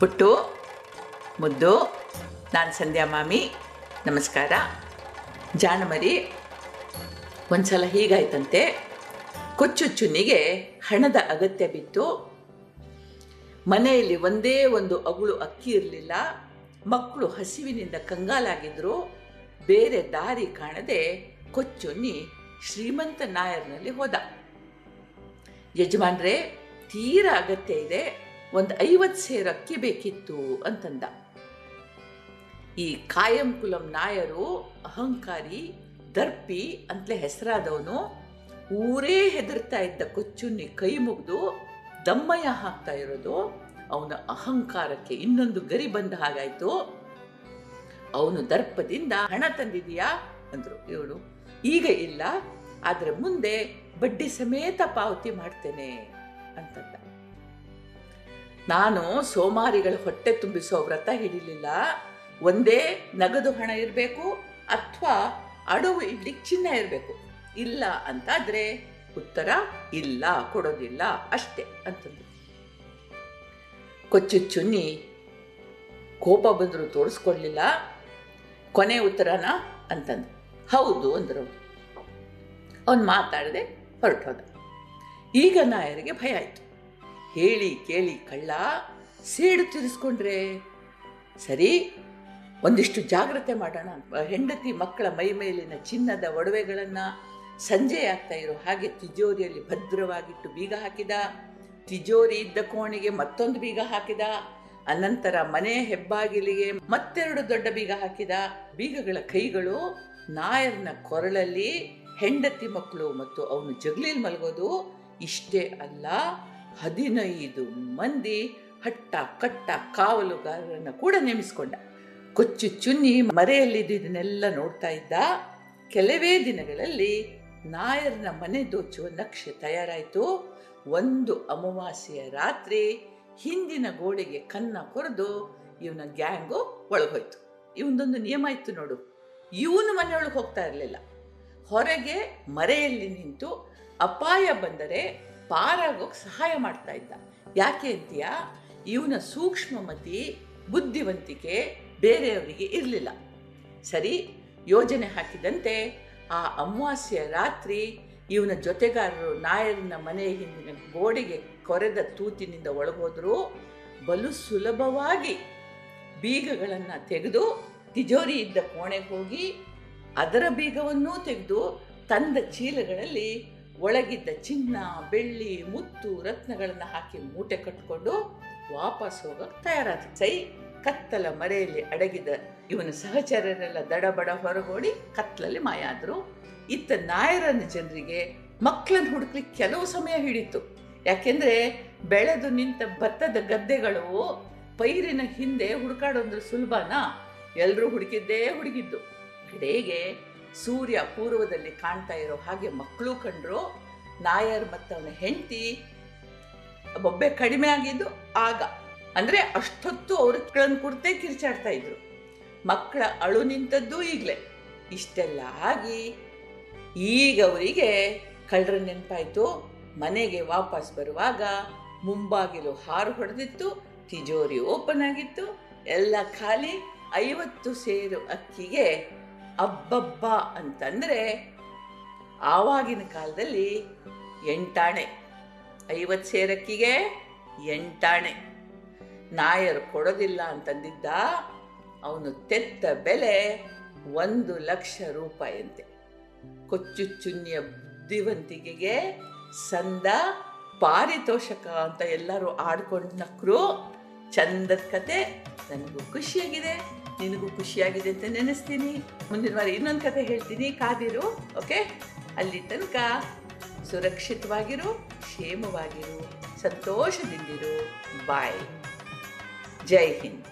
ಪುಟ್ಟು, ಮುದ್ದು, ನಾನು ಸಂಧ್ಯಾ ಮಾಮಿ, ನಮಸ್ಕಾರ. ಜಾನಮರಿ, ಒಂದ್ಸಲ ಹೀಗಾಯ್ತಂತೆ. ಕೊಚ್ಚು ಚುನ್ನಿಗೆ ಹಣದ ಅಗತ್ಯ ಬಿತ್ತು. ಮನೆಯಲ್ಲಿ ಒಂದೇ ಒಂದು ಅಗುಳು ಅಕ್ಕಿ ಇರಲಿಲ್ಲ. ಮಕ್ಕಳು ಹಸಿವಿನಿಂದ ಕಂಗಾಲಾಗಿದ್ರು. ಬೇರೆ ದಾರಿ ಕಾಣದೆ ಕೊಚ್ಚುನ್ನಿ ಶ್ರೀಮಂತ ನಾಯರ್ನಲ್ಲಿ ಹೋದ. ಯಜಮಾನ್ರೆ, ತೀರ ಅಗತ್ಯ ಇದೆ. ಒಂದು ಐವತ್ತು ಸೇರ ಅಕ್ಕಿ ಬೇಕಿತ್ತು ಅಂತಂದ. ಈ ಕಾಯಂ ಕುಲಂ ನಾಯರು, ಅಹಂಕಾರಿ, ದರ್ಪಿ ಅಂತಲೇ ಹೆಸರಾದವನು, ಊರೇ ಹೆದರ್ತಾ ಇದ್ದ ಕೊಚ್ಚುನ್ನಿ ಕೈ ಮುಗಿದು ದಮ್ಮಯ್ಯ ಹಾಕ್ತಾ ಇರೋದು, ಅವನ ಅಹಂಕಾರಕ್ಕೆ ಇನ್ನೊಂದು ಗರಿ ಬಂದ ಹಾಗಾಯ್ತು. ಅವನು ದರ್ಪದಿಂದ ಹಣ ತಂದಿದೀಯಾ? ಅಂದ್ರು. ಇವಳು, ಈಗ ಇಲ್ಲ, ಆದ್ರೆ ಮುಂದೆ ಬಡ್ಡಿ ಸಮೇತ ಪಾವತಿ ಮಾಡ್ತೇನೆ ಅಂತಂದ. ನಾನು ಸೋಮಾರಿಗಳ ಹೊಟ್ಟೆ ತುಂಬಿಸೋ ವ್ರತ ಹಿಡಿಲಿಲ್ಲ. ಒಂದೇ ನಗದು ಹಣ ಇರಬೇಕು ಅಥವಾ ಅಡವು ಇಡ್ಲಿಕ್ಕೆ ಚಿನ್ನ ಇರಬೇಕು. ಇಲ್ಲ ಅಂತಾದರೆ ಉತ್ತರ ಇಲ್ಲ, ಕೊಡೋದಿಲ್ಲ ಅಷ್ಟೇ ಅಂತಂದು ಕೊಚ್ಚು ಚುನ್ನಿ ಕೋಪ ಬಂದರೂ ತೋರಿಸ್ಕೊಡ್ಲಿಲ್ಲ. ಕೊನೆ ಉತ್ತರನ ಅಂತಂದು. ಹೌದು ಅಂದರು. ಅವನು ಮಾತಾಡದೆ ಹೊರಟೋದ. ಈಗ ನಾಯರಿಗೆ ಭಯ ಆಯಿತು. ಹೇಳಿ ಕೇಳಿ ಕಳ್ಳ ಸೇಡು ತಿರ್ಸ್ಕೊಂಡ್ರೆ ಸರಿ, ಒಂದಿಷ್ಟು ಜಾಗ್ರತೆ ಮಾಡೋಣ ಹೆಂಡತಿ ಮಕ್ಕಳ ಮೈ ಮೇಲಿನ ಚಿನ್ನದ ಒಡವೆಗಳನ್ನು ಸಂಜೆ ಆಗ್ತಾ ಇರೋ ಹಾಗೆ ತಿಜೋರಿಯಲ್ಲಿ ಭದ್ರವಾಗಿಟ್ಟು ಬೀಗ ಹಾಕಿದ. ತಿಜೋರಿ ಇದ್ದ ಕೋಣೆಗೆ ಮತ್ತೊಂದು ಬೀಗ ಹಾಕಿದ. ಅನಂತರ ಮನೆ ಹೆಬ್ಬಾಗಿಲಿಗೆ ಮತ್ತೆರಡು ದೊಡ್ಡ ಬೀಗ ಹಾಕಿದ. ಬೀಗಗಳ ಕೈಗಳು ನಾಯರ್ನ ಕೊರಳಲ್ಲಿ ಹೆಂಡತಿ ಮಕ್ಕಳು ಮತ್ತು ಅವನು ಜಗಲಿಲ್ ಮಲಗೋದು ಇಷ್ಟೇ ಅಲ್ಲ ಹದಿನೈದು ಮಂದಿ ಹಟ್ಟ ಕಟ್ಟ ಕಾವಲುಗಾರರನ್ನು ಕೂಡ ನೇಮಿಸಿಕೊಂಡ. ಕೊಚ್ಚು ಚುನ್ನಿ ಮರೆಯಲ್ಲಿದ್ದನ್ನೆಲ್ಲ ನೋಡ್ತಾ ಇದ್ದ ಕೆಲವೇ ದಿನಗಳಲ್ಲಿ ನಾಯರ್ನ ಮನೆ ದೋಚುವ ನಕ್ಷೆ ತಯಾರಾಯಿತು. ಒಂದು ಅಮಾವಾಸ್ಯೆಯ ರಾತ್ರಿ ಹಿಂದಿನ ಗೋಡೆಗೆ ಕನ್ನ ಕೊರೆದು ಇವನ ಗ್ಯಾಂಗು ಒಳಗೋಯ್ತು. ಇವನೊಂದು ನಿಯಮ ಇತ್ತು ನೋಡು, ಇವನು ಮನೆಯೊಳಗೆ ಹೋಗ್ತಾ ಇರಲಿಲ್ಲ. ಹೊರಗೆ ಮರೆಯಲ್ಲಿ ನಿಂತು ಅಪಾಯ ಬಂದರೆ ಪಾರಾಗೋಕೆ ಸಹಾಯ ಮಾಡ್ತಾ ಇದ್ದ. ಯಾಕೆ ಅಂತೀಯಾ? ಇವನ ಸೂಕ್ಷ್ಮಮತಿ, ಬುದ್ಧಿವಂತಿಕೆ ಬೇರೆಯವರಿಗೆ ಇರಲಿಲ್ಲ. ಸರಿ, ಯೋಜನೆ ಹಾಕಿದಂತೆ ಆ ಅಮಾವಾಸ್ಯ ರಾತ್ರಿ ಇವನ ಜೊತೆಗಾರರು ನಾಯರನ ಮನೆ ಹಿಂದಿನ ಗೋಡೆಗೆ ಕೊರೆದ ತೂತಿನಿಂದ ಒಳಗೋದ್ರು, ಬಲು ಸುಲಭವಾಗಿ ಬೀಗಗಳನ್ನು ತೆಗೆದು ತಿಜೋರಿ ಇದ್ದ ಕೋಣೆಗೆ ಹೋಗಿ ಅದರ ಬೀಗವನ್ನೂ ತೆಗೆದು ತಂದ ಚೀಲಗಳಲ್ಲಿ ಒಳಗಿದ್ದ ಚಿನ್ನ, ಬೆಳ್ಳಿ, ಮುತ್ತು ರತ್ನಗಳನ್ನು ಹಾಕಿ ಮೂಟೆ ಕಟ್ಟಿಕೊಂಡು ವಾಪಸ್ ಹೋಗಕ್ಕೆ ತಯಾರಾದ ಸೈ, ಕತ್ತಲ ಮರೆಯಲ್ಲಿ ಅಡಗಿದ ಇವನ ಸಹಚರರೆಲ್ಲ ದಡಬಡ ಹೊರಗೋಡಿ ಕತ್ತಲಲ್ಲಿ ಮಾಯ ಆದ್ರು ಇತ್ತ ನಾಯರನ ಜನರಿಗೆ ಮಕ್ಕಳನ್ನು ಹುಡುಕ್ಲಿಕ್ಕೆ ಕೆಲವು ಸಮಯ ಹಿಡಿತು. ಯಾಕೆಂದ್ರೆ ಬೆಳೆದು ನಿಂತ ಭತ್ತದ ಗದ್ದೆಗಳು ಪೈರಿನ ಹಿಂದೆ ಹುಡುಕಾಡೋದ್ರ ಸುಲಭನಾ? ಎಲ್ಲರೂ ಹುಡುಕಿದ್ದೇ ಹುಡುಗಿದ್ದು. ಕಡೆಗೆ ಸೂರ್ಯ ಪೂರ್ವದಲ್ಲಿ ಕಾಣ್ತಾ ಇರೋ ಹಾಗೆ ಮಕ್ಕಳು ಕಂಡ್ರು. ನಾಯರ್ ಮತ್ತು ಅವನ ಹೆಂಡತಿ ಬೊಬ್ಬೆ ಕಡಿಮೆ ಆಗಿದ್ದು ಆಗ. ಅಂದರೆ ಅಷ್ಟೊತ್ತು ಅವ್ರ ಮಕ್ಕಳನ್ನು ಕುರ್ತೆ ಕಿರ್ಚಾಡ್ತಾ ಇದ್ರು. ಮಕ್ಕಳ ಅಳು ನಿಂತದ್ದು ಈಗಲೇ. ಇಷ್ಟೆಲ್ಲ ಆಗಿ ಈಗ ಅವರಿಗೆ ಕಳ್ಳರ ನೆನಪಾಯಿತು. ಮನೆಗೆ ವಾಪಸ್ ಬರುವಾಗ ಮುಂಬಾಗಿಲು ಹಾರು ಹೊಡೆದಿತ್ತು, ತಿಜೋರಿ ಓಪನ್ ಆಗಿತ್ತು. ಎಲ್ಲ ಖಾಲಿ, ಐವತ್ತು ಸೇರು ಅಕ್ಕಿಗೆ ಅಬ್ಬಬ್ಬ ಅಂತಂದ್ರೆ ಆವಾಗಿನ ಕಾಲದಲ್ಲಿ ಎಂಟಾಣೆ. ಐವತ್ತು ಸೇರಕ್ಕಿಗೆ ಎಂಟಾಣೆ. ನಾಯರು ಕೊಡೋದಿಲ್ಲ ಅಂತಂದಿದ್ದ ಅವನು ತೆತ್ತ ಬೆಲೆ ಒಂದು ಲಕ್ಷ ರೂಪಾಯಿಯಂತೆ ಕೊಚ್ಚು ಚುನ್ನಿಯ ಬುದ್ಧಿವಂತಿಕೆಗೆ ಸಂದ ಪಾರಿತೋಷಕ ಅಂತ ಎಲ್ಲರೂ ಆಡ್ಕೊಂಡು ನಕ್ರು ಚಂದದ ಕತೆ ನನಗೂ ಖುಷಿಯಾಗಿದೆ, ನಿನಗೂ ಖುಷಿಯಾಗಿದೆ ಅಂತ ನೆನೆಸ್ತೀನಿ. ಮುಂದಿನ ವಾರ ಇನ್ನೊಂದು ಕತೆ ಹೇಳ್ತೀನಿ. ಕಾದಿರು, ಓಕೆ? ಅಲ್ಲಿ ತನಕ ಸುರಕ್ಷಿತವಾಗಿರು, ಕ್ಷೇಮವಾಗಿರು, ಸಂತೋಷದಿಂದಿರು. ಬಾಯ್ ಜೈ ಹಿಂದ್.